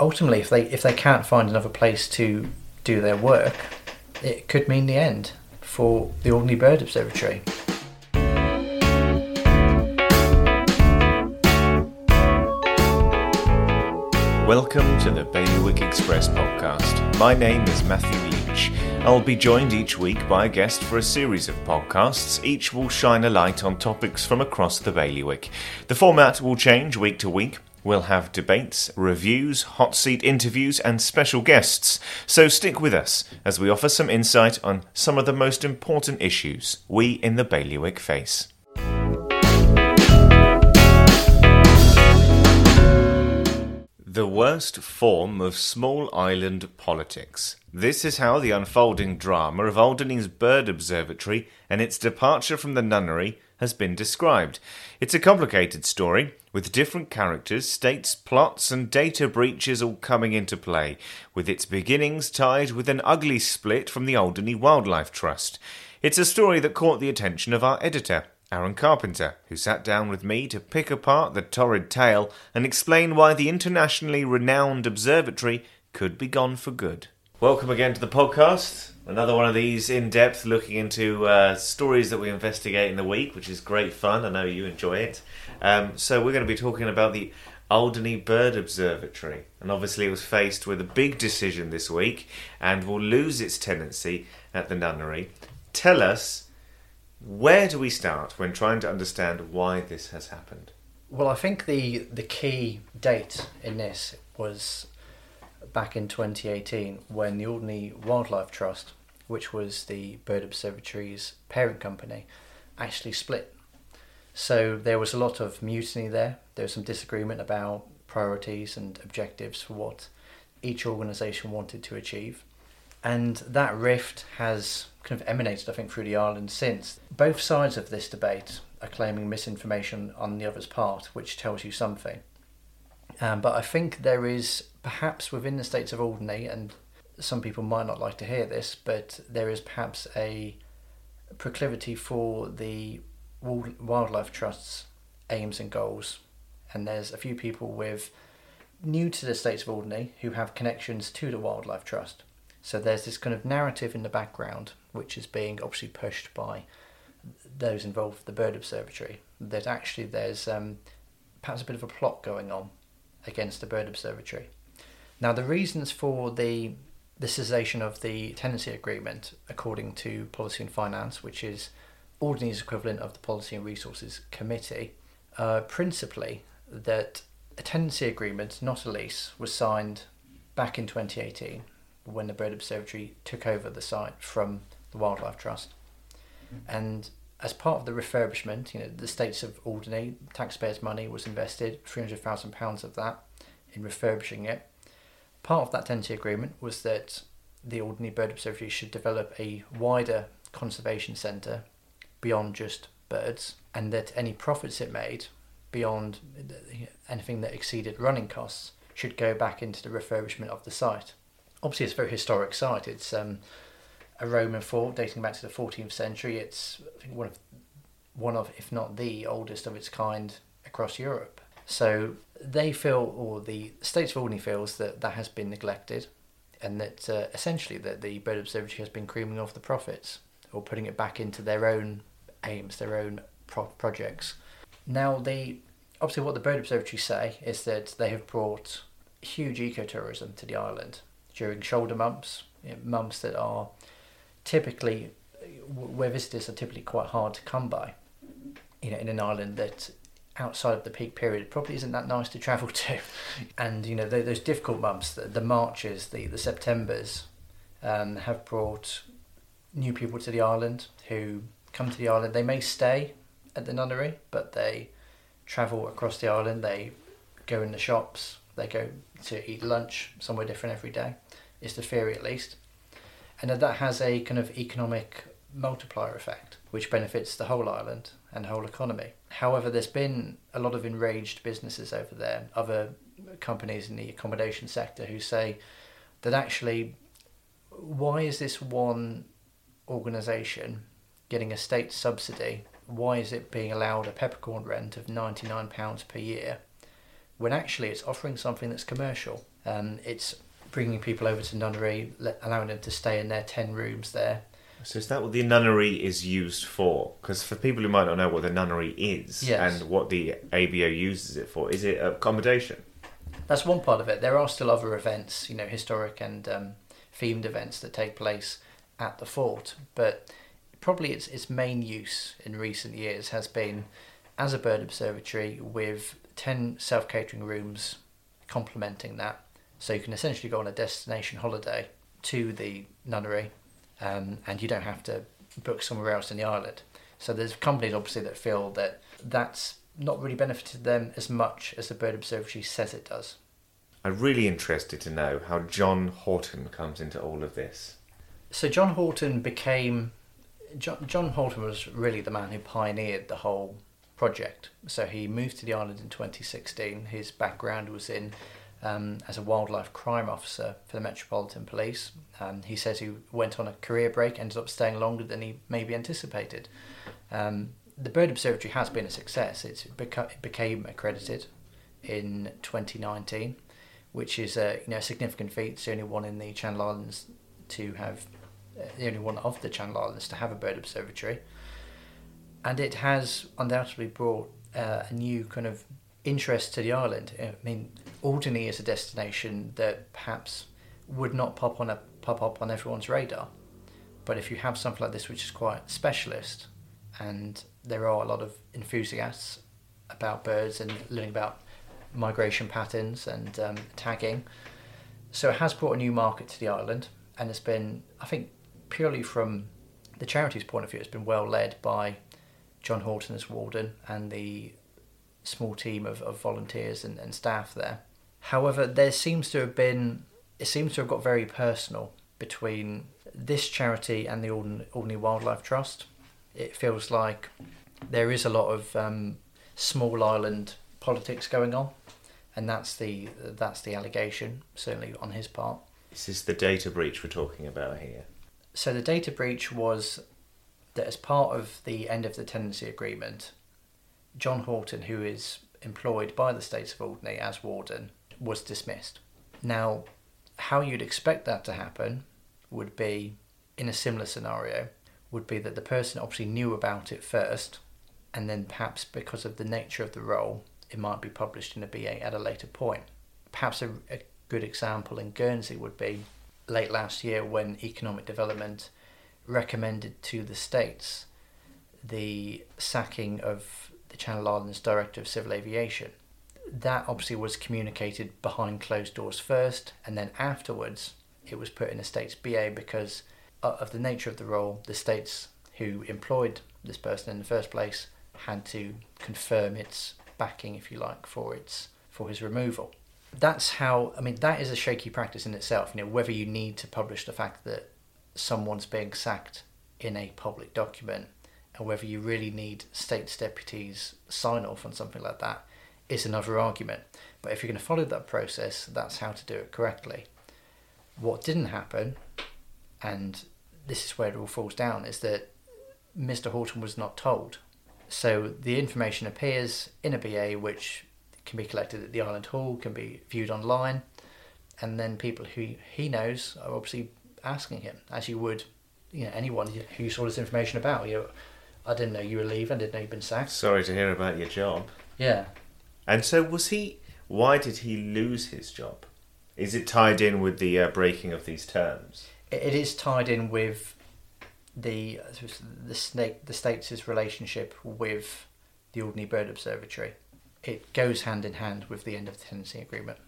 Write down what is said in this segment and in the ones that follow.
ultimately, if they if they can't find another place to do their work, it could mean the end for the Alderney Bird Observatory. Welcome to the Bailiwick Express podcast. My name is Matthew Leach. I'll be joined each week by a guest for a series of podcasts. Each will shine a light on topics from across the Bailiwick. The format will change week to week. We'll have debates, reviews, hot seat interviews, and special guests. So stick with us as we offer some insight on some of the most important issues we in the Bailiwick face. The worst form of small island politics. This is how the unfolding drama of Alderney's Bird Observatory and its departure from the nunnery has been described. It's a complicated story, with different characters, states, plots, and data breaches all coming into play, with its beginnings tied with an ugly split from the Alderney Wildlife Trust. It's a story that caught the attention of our editor, Aaron Carpenter, who sat down with me to pick apart the torrid tale and explain why the internationally renowned observatory could be gone for good. Welcome again to the podcast. Another one of these in depth looking into uh, stories that we investigate in the week, which is great fun. I know you enjoy it. Um, so, we're going to be talking about the Alderney Bird Observatory. And obviously, it was faced with a big decision this week and will lose its tenancy at the nunnery. Tell us where do we start when trying to understand why this has happened? Well, I think the the key date in this was back in 2018 when the Alderney Wildlife Trust, which was the Bird Observatory's parent company, actually split. So there was a lot of mutiny there. There was some disagreement about priorities and objectives for what each organisation wanted to achieve. And that rift has kind of emanated, I think, through the island since. Both sides of this debate are claiming misinformation on the other's part, which tells you something. Um, but I think there is perhaps within the states of Alderney, and some people might not like to hear this, but there is perhaps a proclivity for the Wildlife Trust's aims and goals. And there's a few people with new to the states of Alderney who have connections to the Wildlife Trust. So there's this kind of narrative in the background, which is being obviously pushed by those involved with the Bird Observatory. That actually there's um, perhaps a bit of a plot going on against the Bird Observatory. Now, the reasons for the the cessation of the tenancy agreement, according to Policy and Finance, which is Alderney's equivalent of the Policy and Resources Committee, uh, principally that a tenancy agreement, not a lease, was signed back in 2018 when the Bird Observatory took over the site from the Wildlife Trust. And as part of the refurbishment, you know, the states of Alderney, taxpayers' money was invested, £300,000 of that, in refurbishing it. Part of that tenancy agreement was that the Alderney Bird Observatory should develop a wider conservation centre beyond just birds, and that any profits it made beyond anything that exceeded running costs should go back into the refurbishment of the site. Obviously, it's a very historic site. It's um, a Roman fort dating back to the 14th century. It's one of one of, if not the oldest of its kind across Europe. So they feel, or the States of Alderney feels that that has been neglected, and that uh, essentially that the Bird Observatory has been creaming off the profits or putting it back into their own aims, their own pro- projects. Now, the obviously what the Bird Observatory say is that they have brought huge ecotourism to the island during shoulder months, months that are typically where visitors are typically quite hard to come by. You know, in an island that outside of the peak period probably isn't that nice to travel to, and you know those difficult months, the, the Marches, the the Septembers, um, have brought new people to the island who come to the island. They may stay at the nunnery, but they travel across the island. They go in the shops. They go to eat lunch somewhere different every day. It's the theory at least and that has a kind of economic multiplier effect which benefits the whole island and whole economy. However, there's been a lot of enraged businesses over there, other companies in the accommodation sector who say that actually, why is this one organisation getting a state subsidy? Why is it being allowed a peppercorn rent of £99 per year when actually it's offering something that's commercial? Um, it's bringing people over to Nunnery, allowing them to stay in their 10 rooms there. So is that what the nunnery is used for? Because for people who might not know what the nunnery is Yes. and what the ABO uses it for, is it accommodation? That's one part of it. There are still other events, you know, historic and um, themed events that take place at the fort, but probably its its main use in recent years has been as a bird observatory with ten self catering rooms complementing that. So you can essentially go on a destination holiday to the nunnery, um, and you don't have to book somewhere else in the island. So there's companies obviously that feel that that's not really benefited them as much as the bird observatory says it does. I'm really interested to know how John Horton comes into all of this. So John Horton became John, John Horton was really the man who pioneered the whole project. So he moved to the island in 2016. His background was in um, as a wildlife crime officer for the Metropolitan Police. Um, he says he went on a career break, ended up staying longer than he maybe anticipated. Um, the Bird Observatory has been a success. It's beca- it became accredited in 2019, which is a you know significant feat. It's the only one in the Channel Islands to have uh, the only one of the Channel Islands to have a bird observatory, and it has undoubtedly brought uh, a new kind of interest to the island. I mean, Alderney is a destination that perhaps would not pop on a pop up on everyone's radar, but if you have something like this, which is quite specialist, and there are a lot of enthusiasts about birds and learning about migration patterns and um, tagging. So it has brought a new market to the island, and it's been, I think, purely from the charity's point of view, it's been well led by John Horton as warden and the small team of, of volunteers and, and staff there. However, there seems to have been, it seems to have got very personal between this charity and the Alderney, Wildlife Trust. It feels like there is a lot of um, small island politics going on, and that's the that's the allegation certainly on his part. This is the data breach we're talking about here? So the data breach was that as part of the end of the tenancy agreement, John Horton, who is employed by the State of Alderney as warden, was dismissed. Now, how you'd expect that to happen would be in a similar scenario would be that the person obviously knew about it first and then perhaps because of the nature of the role it might be published in a BA at a later point. Perhaps a, a good example in Guernsey would be late last year when economic development recommended to the states the sacking of the Channel Islands Director of Civil Aviation. That obviously was communicated behind closed doors first, and then afterwards it was put in a state's BA because uh, of the nature of the role. The states who employed this person in the first place had to confirm its backing, if you like, for its for his removal. That's how. I mean, that is a shaky practice in itself. You know, whether you need to publish the fact that someone's being sacked in a public document, and whether you really need states deputies sign off on something like that, is another argument. But if you're going to follow that process, that's how to do it correctly. What didn't happen, and this is where it all falls down, is that Mr. Horton was not told. So the information appears in a BA which can be collected at the Island Hall, can be viewed online, and then people who he knows are obviously asking him, as you would, you know, anyone who you saw this information about. You, know, I didn't know you were leaving. I didn't know you'd been sacked. Sorry to hear about your job. Yeah. And so, was he? Why did he lose his job? Is it tied in with the uh, breaking of these terms? It, is tied in with the the snake the states' relationship with the Alderney Bird Observatory. It goes hand in hand with the end of the tenancy agreement.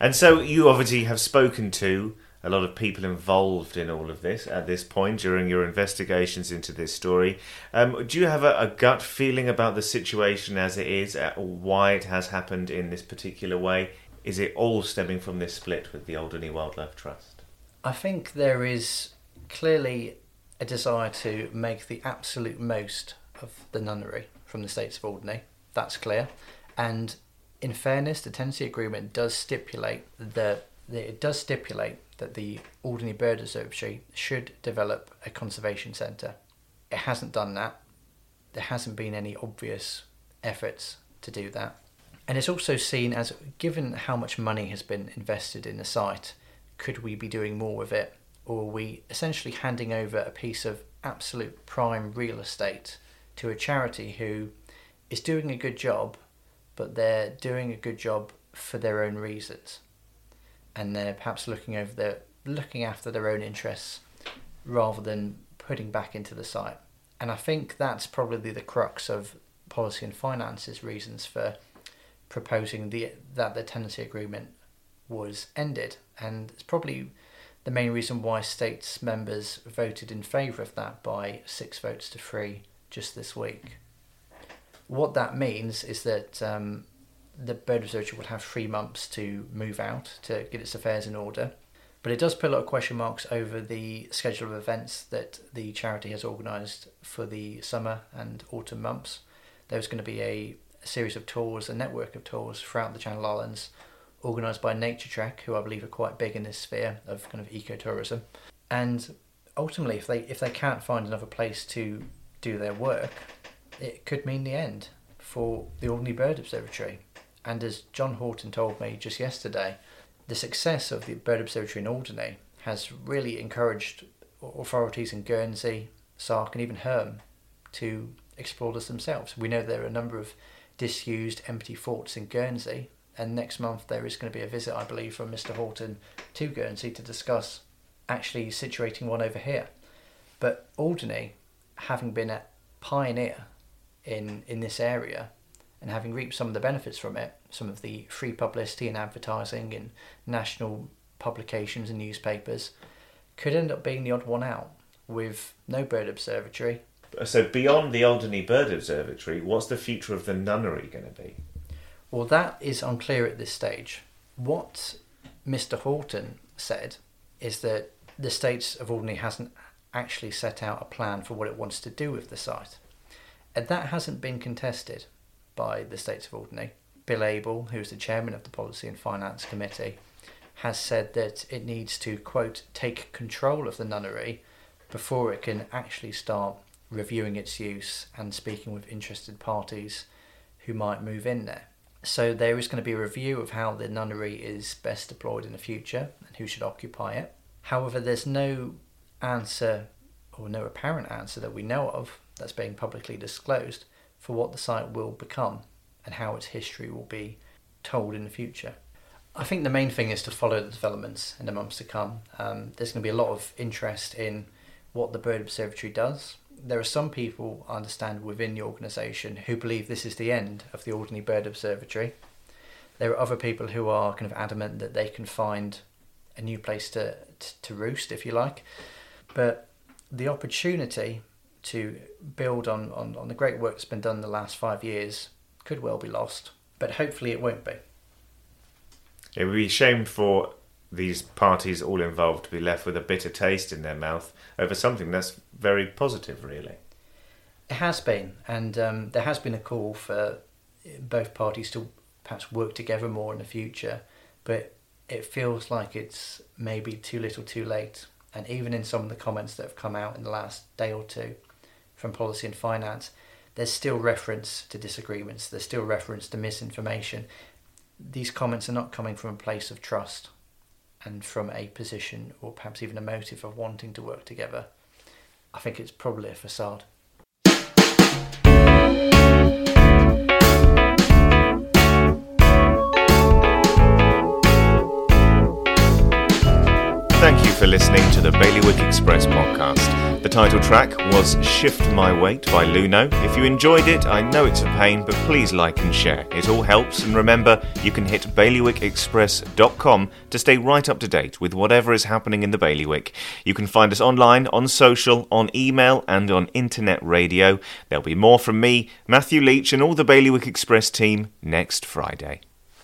And so, you obviously have spoken to a lot of people involved in all of this at this point during your investigations into this story. Um, do you have a, a, gut feeling about the situation as it is, uh, why it has happened in this particular way? Is it all stemming from this split with the Alderney Wildlife Trust? I think there is clearly a desire to make the absolute most of the nunnery from the States of Alderney. That's clear. And in fairness, the tenancy agreement does stipulate that it does stipulate that the Alderney Bird Observatory should develop a conservation centre. It hasn't done that. There hasn't been any obvious efforts to do that. And it's also seen as, given how much money has been invested in the site, could we be doing more with it? Or are we essentially handing over a piece of absolute prime real estate to a charity who is doing a good job, but they're doing a good job for their own reasons? And they're perhaps looking over their looking after their own interests rather than putting back into the site. And I think that's probably the crux of policy and finance's reasons for proposing the that the tenancy agreement was ended, and it's probably the main reason why states members voted in favour of that by six votes to three just this week. What that means is that um, the Bird Observatory will have three months to move out to get its affairs in order. But it does put a lot of question marks over the schedule of events that the charity has organised for the summer and autumn months. There's going to be a, series of tours, a network of tours throughout the Channel Islands organised by Naturetrek, who I believe are quite big in this sphere of kind of ecotourism. And ultimately, if they if they can't find another place to do their work, it could mean the end for the Alderney Bird Observatory. And as John Horton told me just yesterday, the success of the Bird Observatory in Alderney has really encouraged authorities in Guernsey, Sark, and even Herm to explore this themselves. We know there are a number of disused, empty forts in Guernsey and next month there is going to be a visit, I believe, from Mr. Horton to Guernsey to discuss actually situating one over here. But Alderney, having been a pioneer in in this area and having reaped some of the benefits from it, some of the free publicity and advertising in national publications and newspapers, could end up being the odd one out with no bird observatory. Uh, so beyond the Alderney Bird Observatory, what's the future of the nunnery going to be? Well, that is unclear at this stage. What Mr. Horton said is that the States of Alderney hasn't actually set out a plan for what it wants to do with the site. And that hasn't been contested by the States of Alderney. Bill Abel, who's the chairman of the Policy and Finance Committee, has said that it needs to, quote, take control of the nunnery before it can actually start reviewing its use and speaking with interested parties who might move in there. So there is going to be a review of how the nunnery is best deployed in the future and who should occupy it. However, there's no answer or no apparent answer that we know of that's being publicly disclosed for what the site will become and how its history will be told in the future. I think the main thing is to follow the developments in the months to come. Um, there's going to be a lot of interest in what the Bird Observatory does there are some people, I understand, within the organisation who believe this is the end of the Alderney Bird Observatory. There are other people who are kind of adamant that they can find a new place to, to, to roost, if you like. But the opportunity to build on, on, on the great work that's been done in the last five years could well be lost, but hopefully it won't be. It would be a shame for these parties all involved to be left with a bitter taste in their mouth over something that's very positive, really. It has been, and um, there has been a call for both parties to perhaps work together more in the future, but it feels like it's maybe too little too late. And even in some of the comments that have come out in the last day or two from Policy and Finance, there's still reference to disagreements, there's still reference to misinformation. These comments are not coming from a place of trust and from a position or perhaps even a motive of wanting to work together, I think it's probably a facade. Thank you for listening to the Bailiwick Express podcast. The title track was Shift My Weight by Luno. If you enjoyed it, I know it's a pain, but please like and share. It all helps, and remember, you can hit bailiwickexpress.com to stay right up to date with whatever is happening in the Bailiwick. You can find us online, on social, on email, and on internet radio. There'll be more from me, Matthew Leach, and all the Bailiwick Express team next Friday.